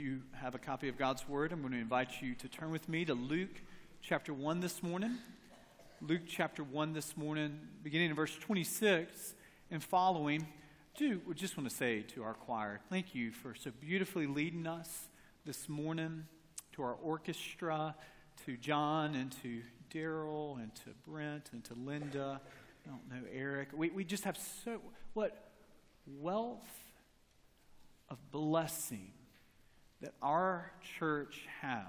you have a copy of God's Word, I'm going to invite you to turn with me to Luke chapter 1 this morning. Luke chapter 1 this morning, beginning in verse 26 and following. Do we just want to say to our choir, thank you for so beautifully leading us this morning, to our orchestra, to John and to Daryl and to Brent and to Linda. I don't know, Eric. We, we just have so, what wealth of blessing that our church has.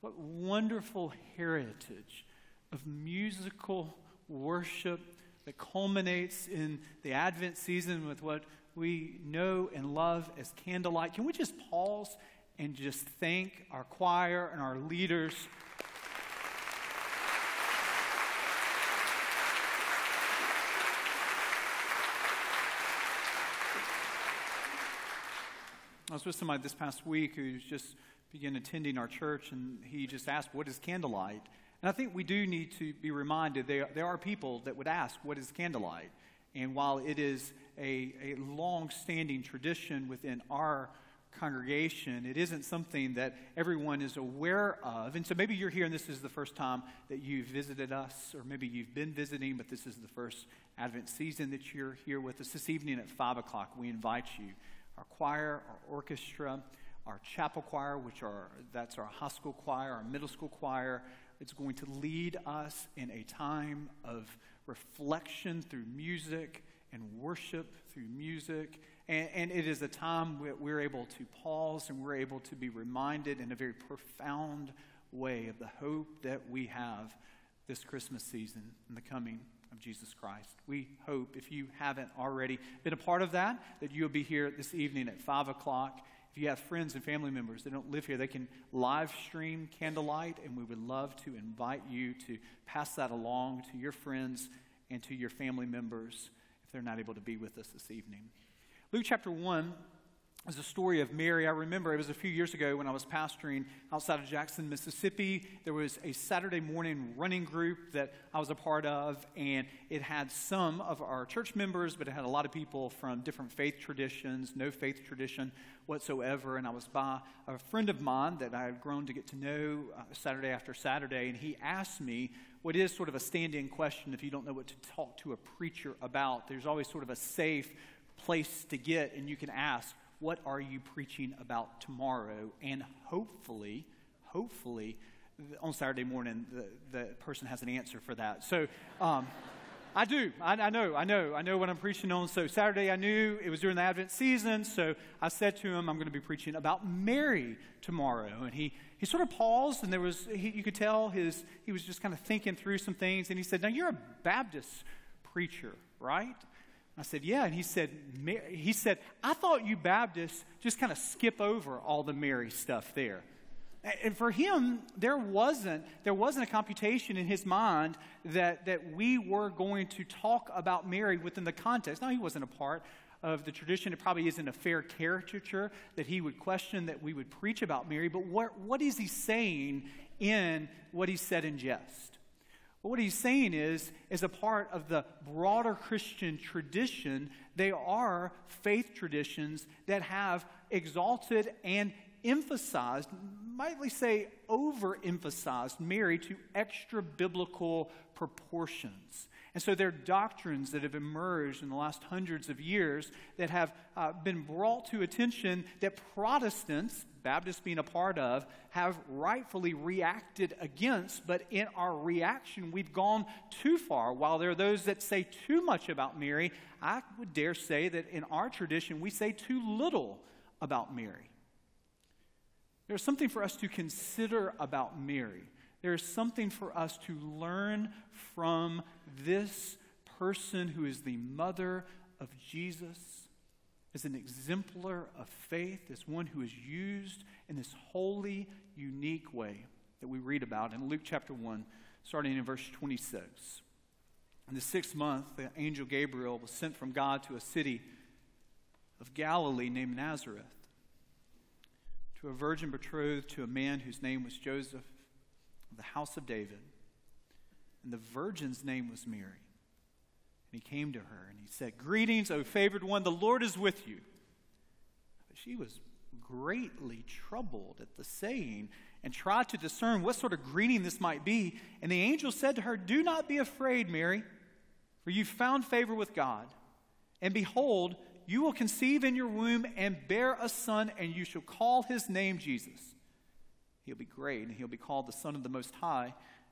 What wonderful heritage of musical worship that culminates in the Advent season with what we know and love as candlelight. Can we just pause and just thank our choir and our leaders? Was with somebody this past week who's just began attending our church, and he just asked, What is candlelight? And I think we do need to be reminded there, there are people that would ask, What is candlelight? And while it is a, a long standing tradition within our congregation, it isn't something that everyone is aware of. And so maybe you're here and this is the first time that you've visited us, or maybe you've been visiting, but this is the first Advent season that you're here with us. This evening at 5 o'clock, we invite you our choir, our orchestra, our chapel choir, which are that's our high school choir, our middle school choir. It's going to lead us in a time of reflection through music and worship through music. And, and it is a time where we're able to pause and we're able to be reminded in a very profound way of the hope that we have this Christmas season and the coming of Jesus Christ. We hope, if you haven't already been a part of that, that you'll be here this evening at 5 o'clock. If you have friends and family members that don't live here, they can live stream candlelight, and we would love to invite you to pass that along to your friends and to your family members if they're not able to be with us this evening. Luke chapter 1 is a story of Mary. I remember it was a few years ago when I was pastoring outside of Jackson, Mississippi. There was a Saturday morning running group that I was a part of, and it had some of our church members, but it had a lot of people from different faith traditions, no faith tradition whatsoever. And I was by a friend of mine that I had grown to get to know uh, Saturday after Saturday, and he asked me what is sort of a stand in question if you don't know what to talk to a preacher about. There's always sort of a safe place to get, and you can ask, what are you preaching about tomorrow? And hopefully, hopefully, on Saturday morning, the, the person has an answer for that. So, um, I do. I, I, know. I know. I know what I'm preaching on. So Saturday, I knew it was during the Advent season. So I said to him, "I'm going to be preaching about Mary tomorrow." And he he sort of paused, and there was he, you could tell his he was just kind of thinking through some things. And he said, "Now you're a Baptist preacher, right?" I said, Yeah. And he said, he said, I thought you Baptists just kind of skip over all the Mary stuff there. And for him, there wasn't, there wasn't a computation in his mind that, that we were going to talk about Mary within the context. Now, he wasn't a part of the tradition. It probably isn't a fair caricature that he would question that we would preach about Mary, but what, what is he saying in what he said in jest? But what he's saying is, as a part of the broader Christian tradition, they are faith traditions that have exalted and emphasized, might we say overemphasized, Mary to extra biblical proportions. And so there are doctrines that have emerged in the last hundreds of years that have uh, been brought to attention that Protestants, Baptists being a part of, have rightfully reacted against. But in our reaction, we've gone too far. While there are those that say too much about Mary, I would dare say that in our tradition, we say too little about Mary. There's something for us to consider about Mary. There is something for us to learn from this person who is the mother of Jesus as an exemplar of faith, as one who is used in this holy, unique way that we read about in Luke chapter 1, starting in verse 26. In the sixth month, the angel Gabriel was sent from God to a city of Galilee named Nazareth, to a virgin betrothed to a man whose name was Joseph of the house of David. And the virgin's name was Mary. And he came to her and he said, Greetings, O favored one, the Lord is with you. But she was greatly troubled at the saying and tried to discern what sort of greeting this might be. And the angel said to her, Do not be afraid, Mary, for you have found favor with God. And behold, you will conceive in your womb and bear a son, and you shall call his name Jesus. He'll be great, and he'll be called the Son of the Most High.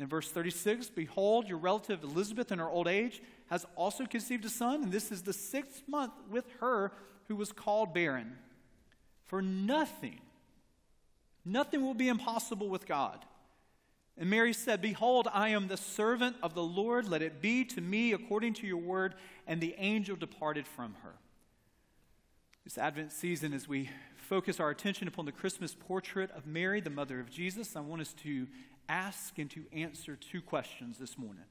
In verse 36, behold, your relative Elizabeth in her old age has also conceived a son, and this is the sixth month with her who was called barren. For nothing, nothing will be impossible with God. And Mary said, Behold, I am the servant of the Lord. Let it be to me according to your word. And the angel departed from her. This Advent season, as we focus our attention upon the Christmas portrait of Mary, the mother of Jesus, I want us to ask and to answer two questions this morning.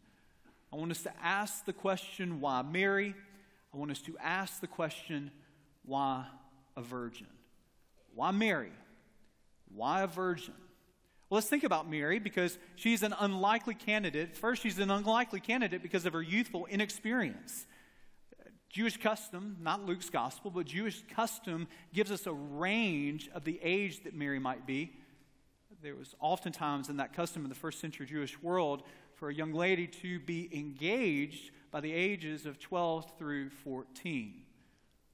I want us to ask the question, why Mary? I want us to ask the question, why a virgin? Why Mary? Why a virgin? Well, let's think about Mary because she's an unlikely candidate. First, she's an unlikely candidate because of her youthful inexperience. Jewish custom, not Luke's gospel, but Jewish custom gives us a range of the age that Mary might be. There was oftentimes in that custom in the first century Jewish world for a young lady to be engaged by the ages of 12 through 14.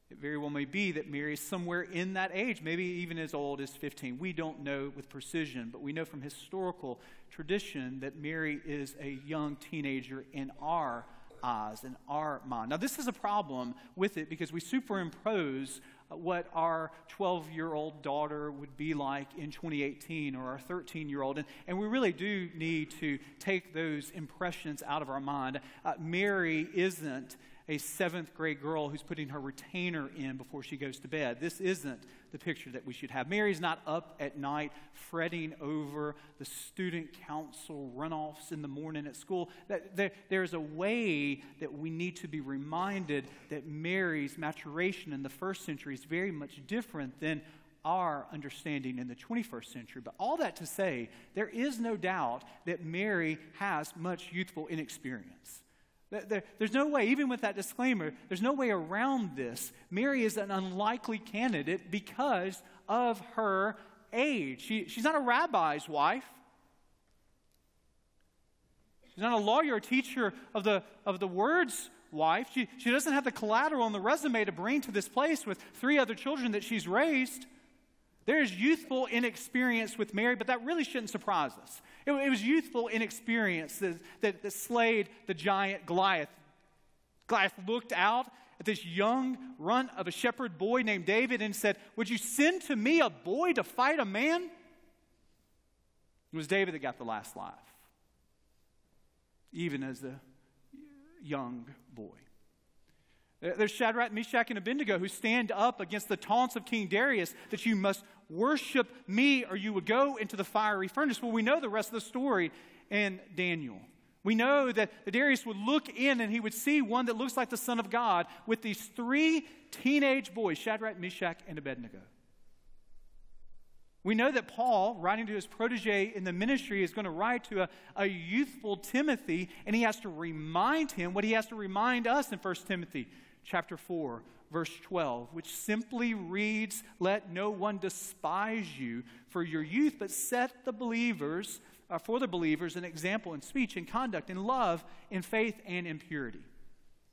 It very well may be that Mary is somewhere in that age, maybe even as old as 15. We don't know with precision, but we know from historical tradition that Mary is a young teenager in our eyes, in our mind. Now, this is a problem with it because we superimpose what our 12 year old daughter would be like in 2018 or our 13 year old. And, and we really do need to take those impressions out of our mind. Uh, Mary isn't a seventh grade girl who's putting her retainer in before she goes to bed. This isn't the picture that we should have. Mary's not up at night fretting over the student council runoffs in the morning at school. There's a way that we need to be reminded that Mary's maturation in the first century is very much different than our understanding in the 21st century. But all that to say, there is no doubt that Mary has much youthful inexperience. There, there's no way, even with that disclaimer, there's no way around this. Mary is an unlikely candidate because of her age. She, she's not a rabbi's wife. She's not a lawyer or teacher of the, of the words wife. She, she doesn't have the collateral and the resume to bring to this place with three other children that she's raised. There is youthful inexperience with Mary, but that really shouldn't surprise us. It, it was youthful inexperience that, that, that slayed the giant Goliath. Goliath looked out at this young runt of a shepherd boy named David and said, Would you send to me a boy to fight a man? It was David that got the last laugh, even as a young boy. There's Shadrach, Meshach, and Abednego who stand up against the taunts of King Darius that you must worship me or you would go into the fiery furnace. Well, we know the rest of the story in Daniel. We know that Darius would look in and he would see one that looks like the Son of God with these three teenage boys, Shadrach, Meshach, and Abednego. We know that Paul, writing to his protege in the ministry, is going to write to a, a, youthful Timothy, and he has to remind him what he has to remind us in 1 Timothy chapter 4, verse 12, which simply reads, Let no one despise you for your youth, but set the believers, uh, for the believers, an example in speech, in conduct, in love, in faith, and in purity.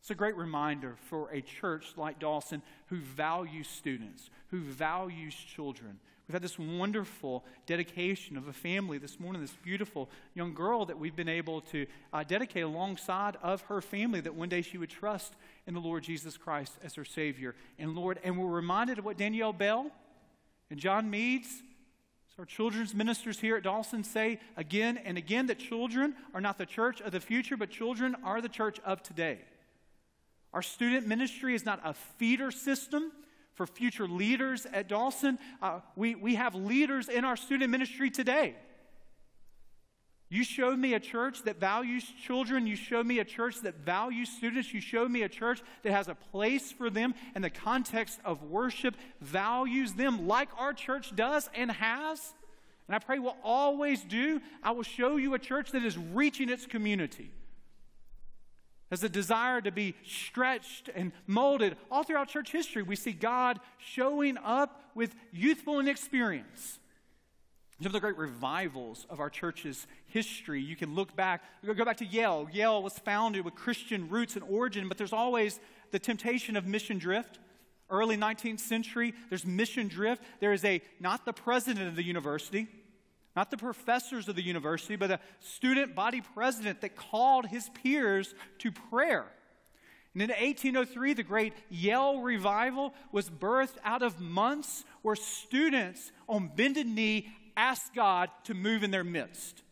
It's a great reminder for a church like Dawson who values students, who values children, We've had this wonderful dedication of a family this morning, this beautiful young girl that we've been able to uh, dedicate alongside of her family that one day she would trust in the Lord Jesus Christ as her Savior and Lord. And we're reminded of what Danielle Bell and John Meads, our children's ministers here at Dawson, say again and again that children are not the church of the future, but children are the church of today. Our student ministry is not a feeder system for future leaders at Dawson. Uh, we, we have leaders in our student ministry today. You showed me a church that values children. You showed me a church that values students. You showed me a church that has a place for them in the context of worship, values them like our church does and has. And I pray will always do. I will show you a church that is reaching its community. Has a desire to be stretched and molded. All throughout church history, we see God showing up with youthful inexperience some of the great revivals of our church's history. You can look back, go back to Yale. Yale was founded with Christian roots and origin, but there's always the temptation of mission drift. Early 19th century, there's mission drift. There is a, not the president of the university, not the professors of the university, but a student body president that called his peers to prayer. And in 1803, the great Yale revival was birthed out of months where students on bended knee asked God to move in their midst.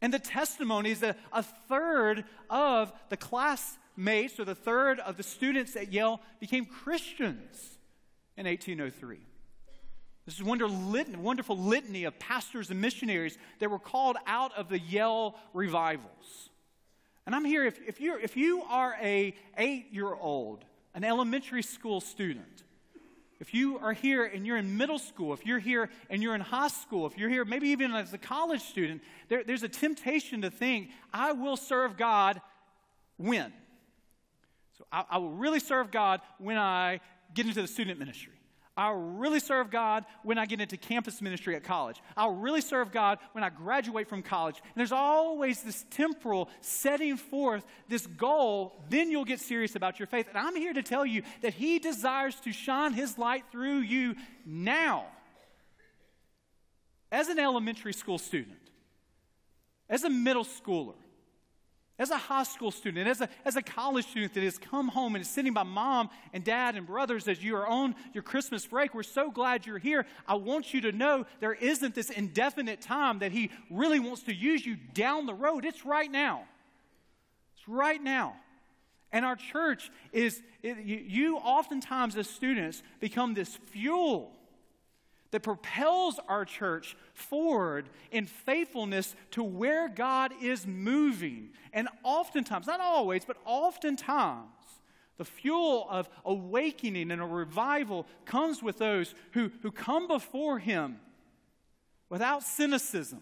And the testimony is that a third of the classmates or the third of the students at Yale became Christians in 1803. This is a wonderful litany of pastors and missionaries that were called out of the Yale revivals. And I'm here, if, if, you're, if you are a eight-year-old, an elementary school student, if you are here and you're in middle school, if you're here and you're in high school, if you're here maybe even as a college student, there, there's a temptation to think, I will serve God when? So I, I will really serve God when I get into the student ministry. I'll really serve God when I get into campus ministry at college. I'll really serve God when I graduate from college. And there's always this temporal setting forth this goal, then you'll get serious about your faith. And I'm here to tell you that He desires to shine His light through you now. As an elementary school student, as a middle schooler, as a high school student, as a, as a college student that has come home and is sitting by mom and dad and brothers as you are on your Christmas break, we're so glad you're here. I want you to know there isn't this indefinite time that He really wants to use you down the road. It's right now. It's right now. And our church is, it, you, you oftentimes as students become this fuel that propels our church forward in faithfulness to where God is moving. And oftentimes, not always, but oftentimes, the fuel of awakening and a revival comes with those who, who come before Him without cynicism,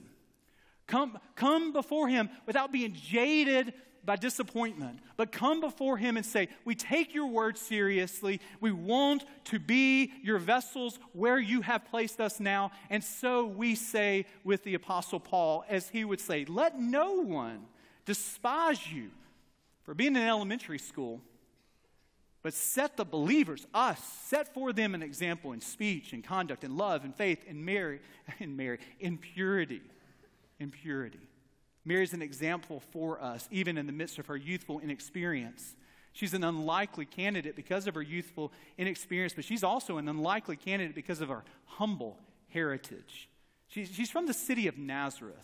come, come before Him without being jaded by disappointment, but come before Him and say, We take your word seriously. We want to be your vessels where you have placed us now. And so we say with the Apostle Paul, as he would say, Let no one despise you for being in elementary school, but set the believers, us, set for them an example in speech and conduct and love and faith and Mary, in Mary, in purity, in purity. Mary's an example for us, even in the midst of her youthful inexperience. She's an unlikely candidate because of her youthful inexperience, but she's also an unlikely candidate because of her humble heritage. She's, she's from the city of Nazareth.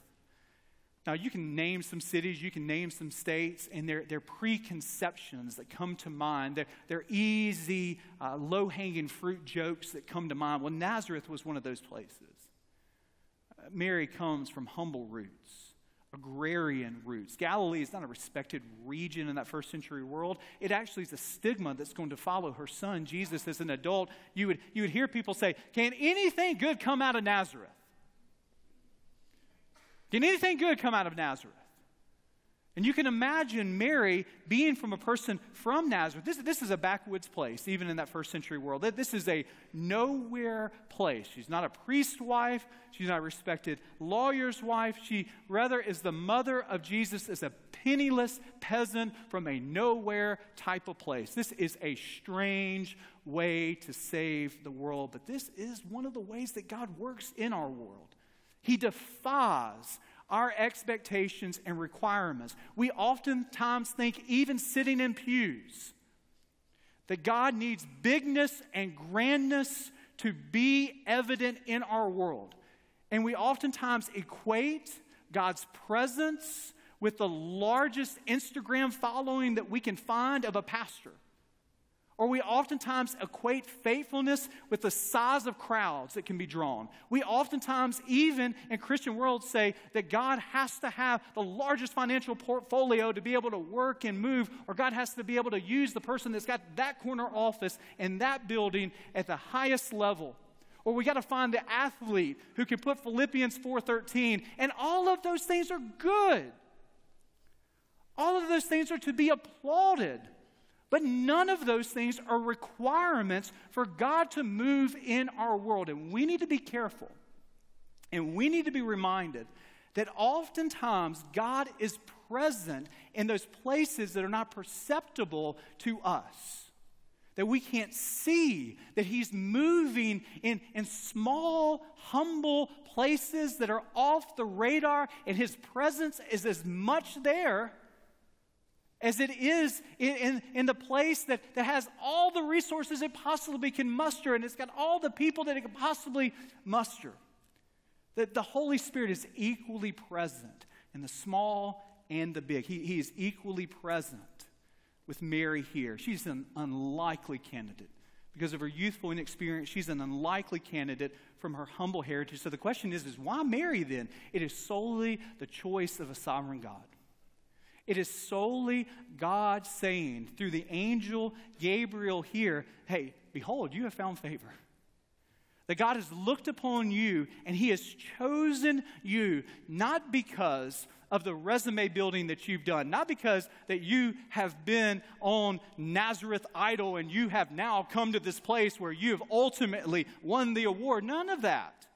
Now, you can name some cities, you can name some states, and they're, they're preconceptions that come to mind. They're, they're easy, uh, low hanging fruit jokes that come to mind. Well, Nazareth was one of those places. Uh, Mary comes from humble roots agrarian roots. Galilee is not a respected region in that first century world. It actually is a stigma that's going to follow her son, Jesus, as an adult. You would, you would hear people say, Can anything good come out of Nazareth? Can anything good come out of Nazareth? And you can imagine Mary being from a person from Nazareth. This, this is a backwoods place, even in that first century world. This is a nowhere place. She's not a priest's wife. She's not a respected lawyer's wife. She rather is the mother of Jesus as a penniless peasant from a nowhere type of place. This is a strange way to save the world, but this is one of the ways that God works in our world. He defies our expectations and requirements. We oftentimes think, even sitting in pews, that God needs bigness and grandness to be evident in our world. And we oftentimes equate God's presence with the largest Instagram following that we can find of a pastor Or we oftentimes equate faithfulness with the size of crowds that can be drawn. We oftentimes, even in Christian world, say that God has to have the largest financial portfolio to be able to work and move, or God has to be able to use the person that's got that corner office in that building at the highest level. Or we got to find the athlete who can put Philippians 4:13, and all of those things are good. All of those things are to be applauded. But none of those things are requirements for God to move in our world. And we need to be careful. And we need to be reminded that oftentimes God is present in those places that are not perceptible to us. That we can't see, that He's moving in, in small, humble places that are off the radar, and His presence is as much there as it is in, in, in, the place that, that has all the resources it possibly can muster, and it's got all the people that it can possibly muster. That the Holy Spirit is equally present in the small and the big. He, he is equally present with Mary here. She's an unlikely candidate. Because of her youthful inexperience, she's an unlikely candidate from her humble heritage. So the question is, is why Mary then? It is solely the choice of a sovereign God. It is solely God saying through the angel Gabriel here, hey, behold, you have found favor. That God has looked upon you and he has chosen you, not because of the resume building that you've done, not because that you have been on Nazareth Idol and you have now come to this place where you have ultimately won the award. None of that.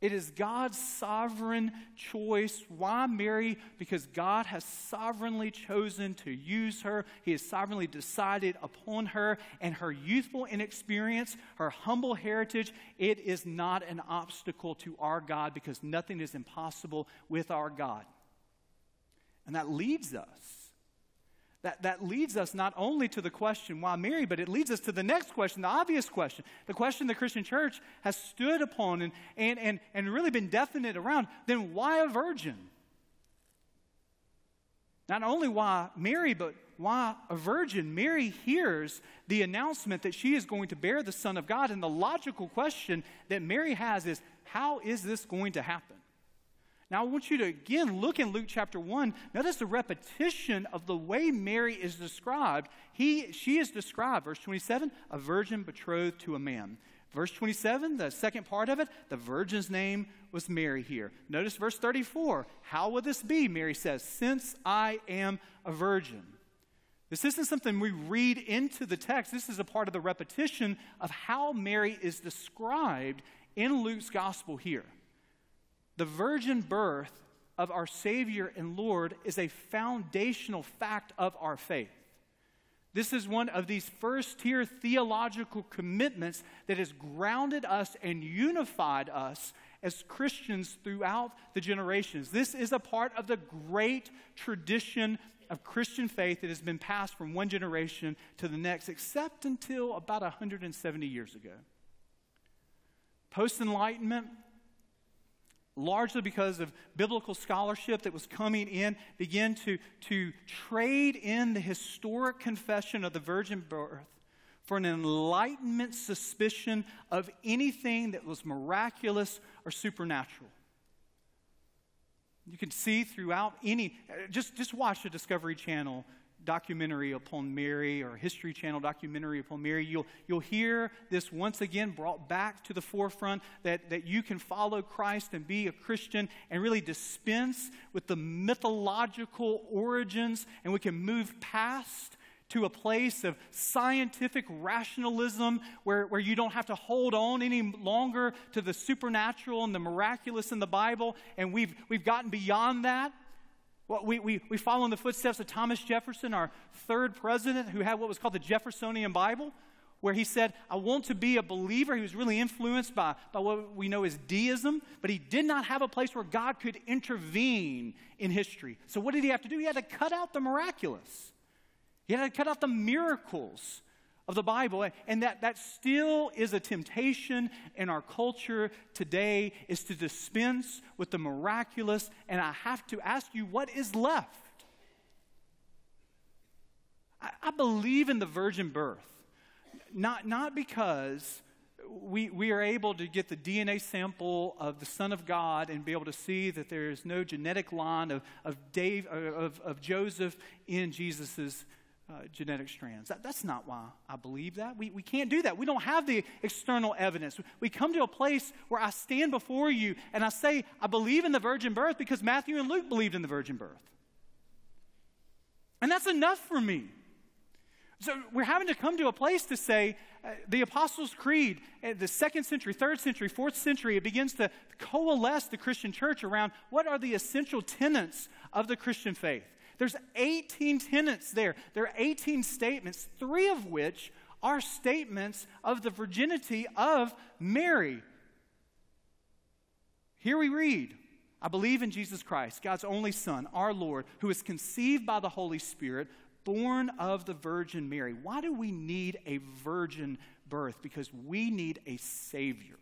It is God's sovereign choice. Why Mary? Because God has sovereignly chosen to use her. He has sovereignly decided upon her and her youthful inexperience, her humble heritage. It is not an obstacle to our God because nothing is impossible with our God. And that leads us that, that leads us not only to the question, why Mary, but it leads us to the next question, the obvious question, the question the Christian church has stood upon and, and, and, and really been definite around. Then why a virgin? Not only why Mary, but why a virgin? Mary hears the announcement that she is going to bear the Son of God. And the logical question that Mary has is how is this going to happen? Now, I want you to again look in Luke chapter 1. Notice the repetition of the way Mary is described. He, she is described, verse 27, a virgin betrothed to a man. Verse 27, the second part of it, the virgin's name was Mary here. Notice verse 34. How will this be? Mary says, Since I am a virgin. This isn't something we read into the text. This is a part of the repetition of how Mary is described in Luke's gospel here. The virgin birth of our Savior and Lord is a foundational fact of our faith. This is one of these first tier theological commitments that has grounded us and unified us as Christians throughout the generations. This is a part of the great tradition of Christian faith that has been passed from one generation to the next, except until about 170 years ago. Post Enlightenment, largely because of biblical scholarship that was coming in, began to, to trade in the historic confession of the virgin birth for an enlightenment suspicion of anything that was miraculous or supernatural. You can see throughout any, just, just watch the Discovery Channel documentary upon Mary or History Channel documentary upon Mary, you'll, you'll hear this once again brought back to the forefront that, that you can follow Christ and be a Christian and really dispense with the mythological origins, and we can move past to a place of scientific rationalism where, where you don't have to hold on any longer to the supernatural and the miraculous in the Bible. And we've, we've gotten beyond that. Well, we, we, we follow in the footsteps of Thomas Jefferson, our third president, who had what was called the Jeffersonian Bible, where he said, I want to be a believer. He was really influenced by, by what we know as deism, but he did not have a place where God could intervene in history. So, what did he have to do? He had to cut out the miraculous, he had to cut out the miracles of the Bible. And that, that still is a temptation in our culture today is to dispense with the miraculous. And I have to ask you, what is left? I, I believe in the virgin birth, not, not because we, we are able to get the DNA sample of the Son of God and be able to see that there is no genetic line of, of, Dave, of, of Joseph in Jesus' uh, genetic strands. That, that's not why I believe that. We, we can't do that. We don't have the external evidence. We come to a place where I stand before you and I say, I believe in the virgin birth because Matthew and Luke believed in the virgin birth. And that's enough for me. So we're having to come to a place to say uh, the Apostles' Creed, uh, the second century, third century, fourth century, it begins to coalesce the Christian church around what are the essential tenets of the Christian faith. There's 18 tenets there. There are 18 statements, three of which are statements of the virginity of Mary. Here we read I believe in Jesus Christ, God's only Son, our Lord, who is conceived by the Holy Spirit, born of the Virgin Mary. Why do we need a virgin birth? Because we need a Savior.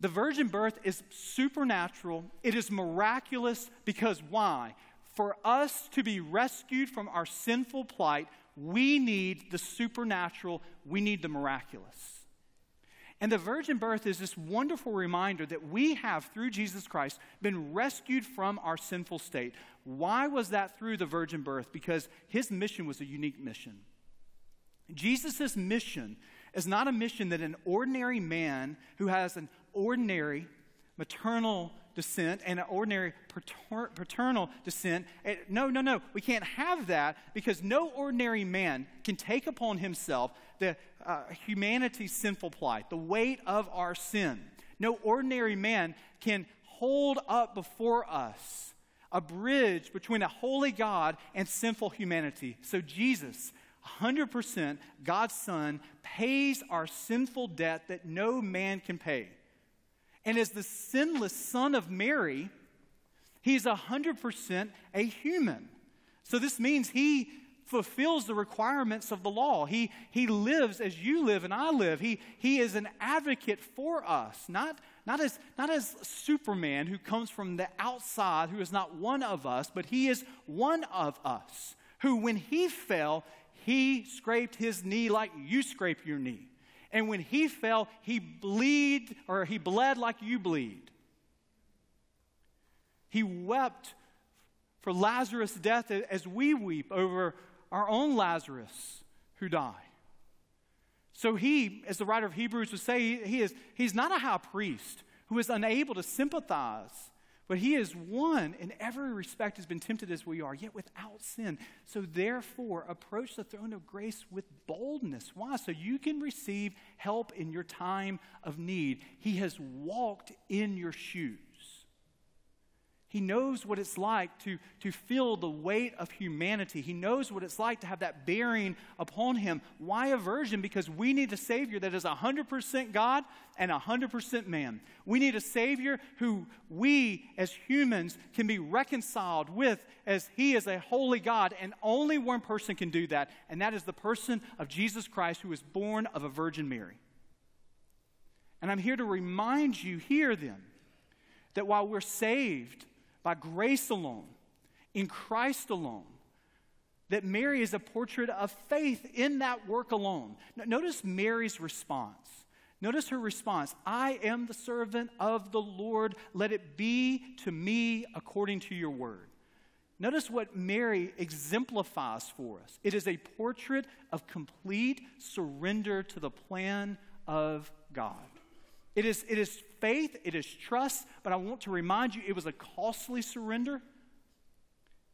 The virgin birth is supernatural, it is miraculous because why? For us to be rescued from our sinful plight, we need the supernatural, we need the miraculous. And the virgin birth is this wonderful reminder that we have, through Jesus Christ, been rescued from our sinful state. Why was that through the virgin birth? Because his mission was a unique mission. Jesus' mission is not a mission that an ordinary man who has an ordinary maternal descent and an ordinary pater- paternal descent. Eh, no, no, no. We can't have that because no ordinary man can take upon himself the uh, humanity's sinful plight, the weight of our sin. No ordinary man can hold up before us a bridge between a holy God and sinful humanity. So Jesus, 100% God's Son, pays our sinful debt that no man can pay. And as the sinless Son of Mary, he's 100% a human. So this means he fulfills the requirements of the law. He, he lives as you live and I live. He, he is an advocate for us, not, not, as, not as Superman who comes from the outside, who is not one of us, but he is one of us, who, when he fell, he scraped his knee like you scrape your knee. And when he fell, he bleed or he bled like you bleed. He wept for Lazarus' death as we weep over our own Lazarus who died. So he, as the writer of Hebrews would say, he is, he's not a high priest who is unable to sympathize, but he is one in every respect has been tempted as we are, yet without sin. So therefore, approach the throne of grace with boldness. Why? So you can receive help in your time of need. He has walked in your shoes. He knows what it's like to, to feel the weight of humanity. He knows what it's like to have that bearing upon him. Why a virgin? Because we need a Savior that is 100% God and 100% man. We need a Savior who we as humans can be reconciled with as He is a holy God. And only one person can do that, and that is the person of Jesus Christ who was born of a Virgin Mary. And I'm here to remind you here then that while we're saved, by grace alone, in Christ alone, that Mary is a portrait of faith in that work alone. Notice Mary's response. Notice her response I am the servant of the Lord. Let it be to me according to your word. Notice what Mary exemplifies for us it is a portrait of complete surrender to the plan of God. It is, it is faith, it is trust, but I want to remind you it was a costly surrender.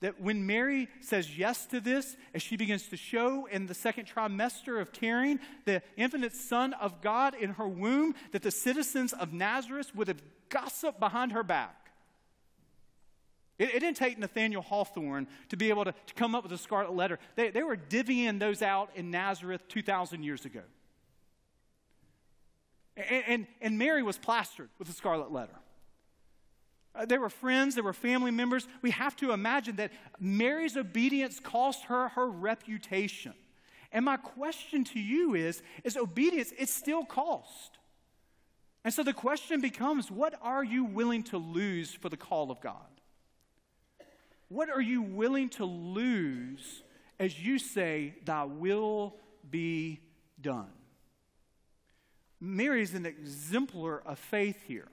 That when Mary says yes to this, as she begins to show in the second trimester of carrying the infinite Son of God in her womb, that the citizens of Nazareth would have gossiped behind her back. It, it didn't take Nathaniel Hawthorne to be able to, to come up with a scarlet letter. They, they were divvying those out in Nazareth 2,000 years ago. And, and, and Mary was plastered with the scarlet letter. Uh, were friends, they were family members. We have to imagine that Mary's obedience cost her her reputation. And my question to you is is obedience, it still cost. And so the question becomes what are you willing to lose for the call of God? What are you willing to lose as you say, Thy will be done. Mary is an exemplar of faith here,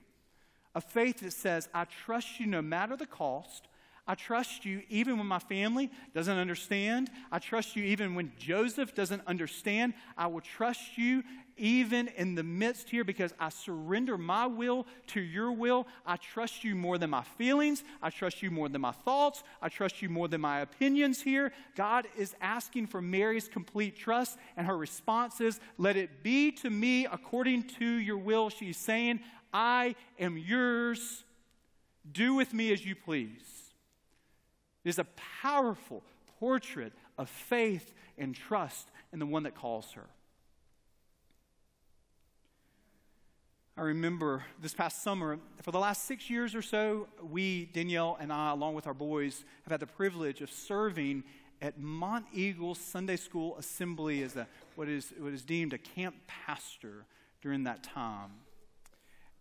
a faith that says, I trust you no matter the cost. I trust you even when my family doesn't understand. I trust you even when Joseph doesn't understand. I will trust you even in the midst here because I surrender my will to your will. I trust you more than my feelings. I trust you more than my thoughts. I trust you more than my opinions here. God is asking for Mary's complete trust, and her response is, Let it be to me according to your will. She's saying, I am yours. Do with me as you please. It is a powerful portrait of faith and trust in the one that calls her. I remember this past summer, for the last six years or so, we, Danielle and I, along with our boys, have had the privilege of serving at Monteagle Sunday School Assembly as a, what, is, what is deemed a camp pastor during that time.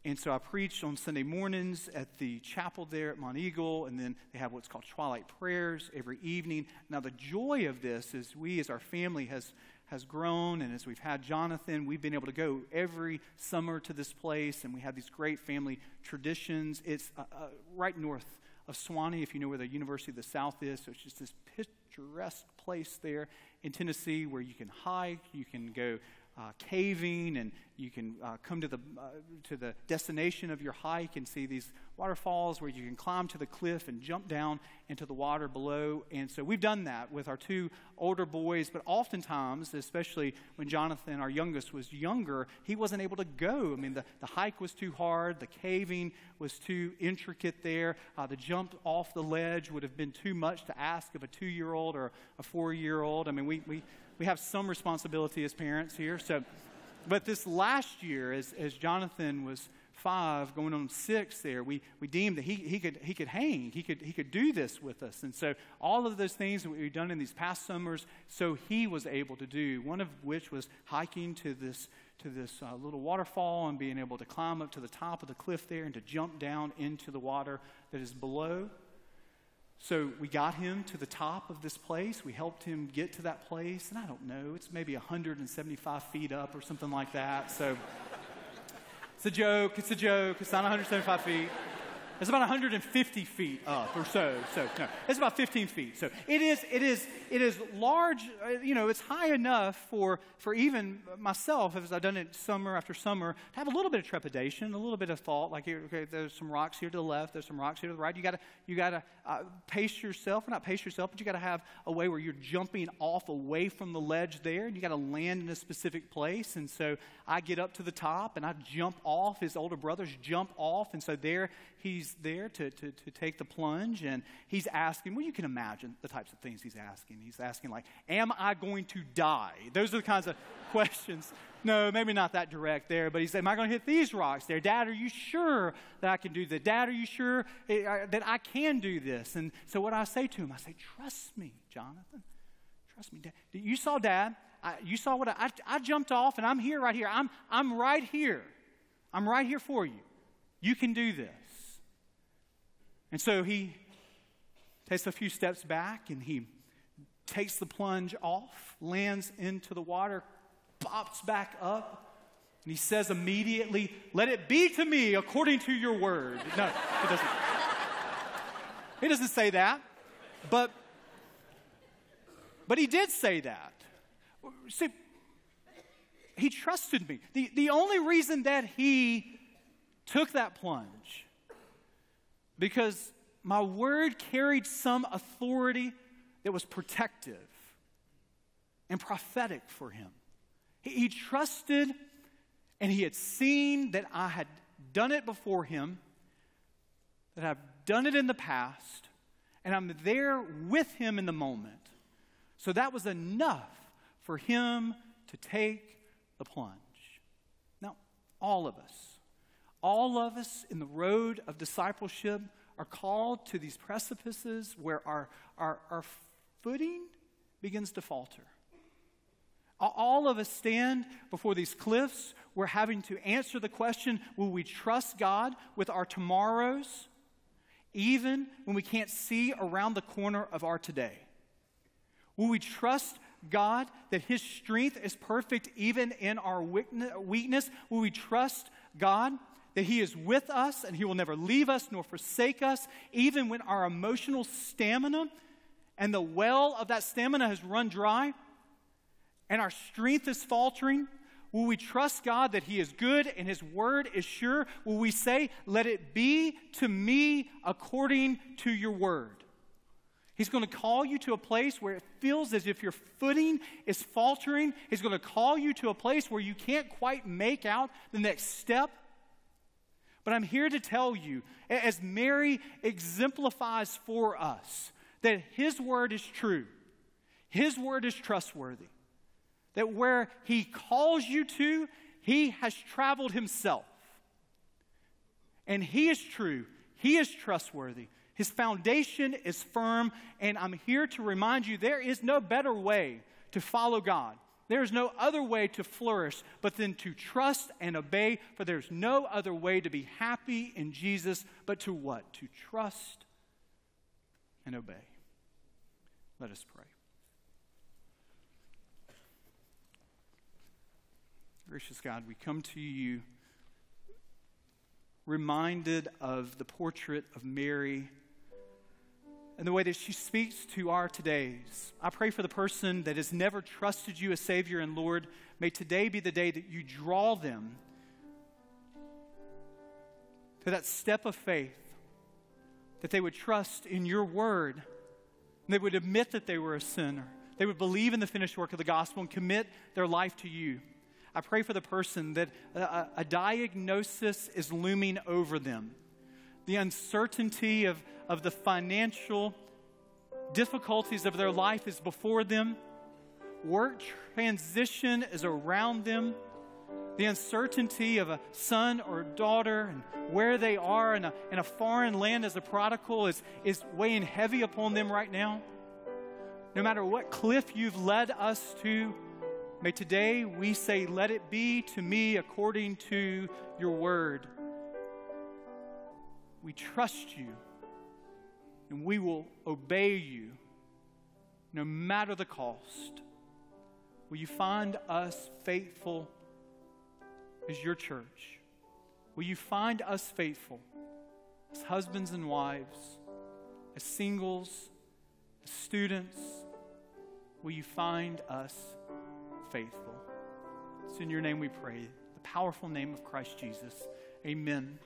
And so I preached on Sunday mornings at the chapel there at Monteagle, and then they have what's called twilight prayers every evening. Now, the joy of this is we, as our family, has has grown, and as we've had Jonathan, we've been able to go every summer to this place, and we have these great family traditions. It's uh, uh, right north of Sewanee, if you know where the University of the South is. So it's just this picturesque place there in Tennessee where you can hike, you can go uh, caving, and you can uh, come to the, uh, to the destination of your hike and see these waterfalls where you can climb to the cliff and jump down into the water below. And so we've done that with our two older boys, but oftentimes, especially when Jonathan, our youngest, was younger, he wasn't able to go. I mean, the, the hike was too hard, the caving was too intricate there, uh, the jump off the ledge would have been too much to ask of a two year old or a four year old. I mean, we, we, we have some responsibility as parents here. So, but this last year, as, as Jonathan was five, going on six there, we, we deemed that he, he, could, he could hang. He could, he could do this with us. And so all of those things that we've done in these past summers, so he was able to do, one of which was hiking to this, to this uh, little waterfall and being able to climb up to the top of the cliff there and to jump down into the water that is below. So we got him to the top of this place. We helped him get to that place. And I don't know, it's maybe 175 feet up or something like that. So it's a joke. It's a joke. It's not 175 feet. It's about 150 feet up or so. So no, it's about 15 feet. So it is, it is, it is large. Uh, you know, it's high enough for for even myself, as I've done it summer after summer, to have a little bit of trepidation, a little bit of thought. Like, okay, there's some rocks here to the left, there's some rocks here to the right. You got to you got to uh, pace yourself, or not pace yourself, but you got to have a way where you're jumping off away from the ledge there, and you got to land in a specific place. And so I get up to the top and I jump off. His older brothers jump off, and so there he's there to, to, to take the plunge and he's asking, well, you can imagine the types of things he's asking. He's asking, like, Am I going to die? Those are the kinds of questions. No, maybe not that direct there, but he said, Am I going to hit these rocks there? Dad, are you sure that I can do that? Dad, are you sure eh, that I can do this? And so what I say to him, I say, Trust me, Jonathan. Trust me, Dad. You saw Dad. I, you saw what I, I, I jumped off, and I'm here right here. I'm, I'm right here. I'm right here for you. You can do this. And so he takes a few steps back and he takes the plunge off, lands into the water, pops back up, and he says immediately, Let it be to me according to your word. No, he doesn't. He doesn't say that, but, but he did say that. See, he trusted me. The, the only reason that he took that plunge because my word carried some authority that was protective and prophetic for him. He, he, trusted and he had seen that I had done it before him, that I've done it in the past, and I'm there with him in the moment. So that was enough for him to take the plunge. Now, all of us, all of us in the road of discipleship are called to these precipices where our, our, our footing begins to falter. All of us stand before these cliffs. We're having to answer the question will we trust God with our tomorrows, even when we can't see around the corner of our today? Will we trust God that His strength is perfect even in our weakness? Will we trust God that He is with us and He will never leave us nor forsake us, even when our emotional stamina and the well of that stamina has run dry and our strength is faltering? Will we trust God that He is good and His word is sure? Will we say, Let it be to me according to your word? He's going to call you to a place where it feels as if your footing is faltering. He's going to call you to a place where you can't quite make out the next step. But I'm here to tell you, as Mary exemplifies for us, that His word is true, His word is trustworthy, that where He calls you to, He has traveled Himself. And He is true, He is trustworthy. His foundation is firm, and I'm here to remind you there is no better way to follow God. There is no other way to flourish but than to trust and obey, for there's no other way to be happy in Jesus but to what? To trust and obey. Let us pray. Gracious God, we come to you reminded of the portrait of Mary and the way that she speaks to our todays. I pray for the person that has never trusted you as Savior and Lord. May today be the day that you draw them to that step of faith, that they would trust in your word, and they would admit that they were a sinner. They would believe in the finished work of the gospel and commit their life to you. I pray for the person that a, a diagnosis is looming over them. The uncertainty of of the financial difficulties of their life is before them. Work transition is around them. The uncertainty of a son or daughter and where they are in a, in a foreign land as a prodigal is, is weighing heavy upon them right now. No matter what cliff you've led us to, may today we say, Let it be to me according to your word. We trust you and we will obey you no matter the cost. Will you find us faithful as your church? Will you find us faithful as husbands and wives, as singles, as students? Will you find us faithful? It's in your name we pray, the powerful name of Christ Jesus. Amen.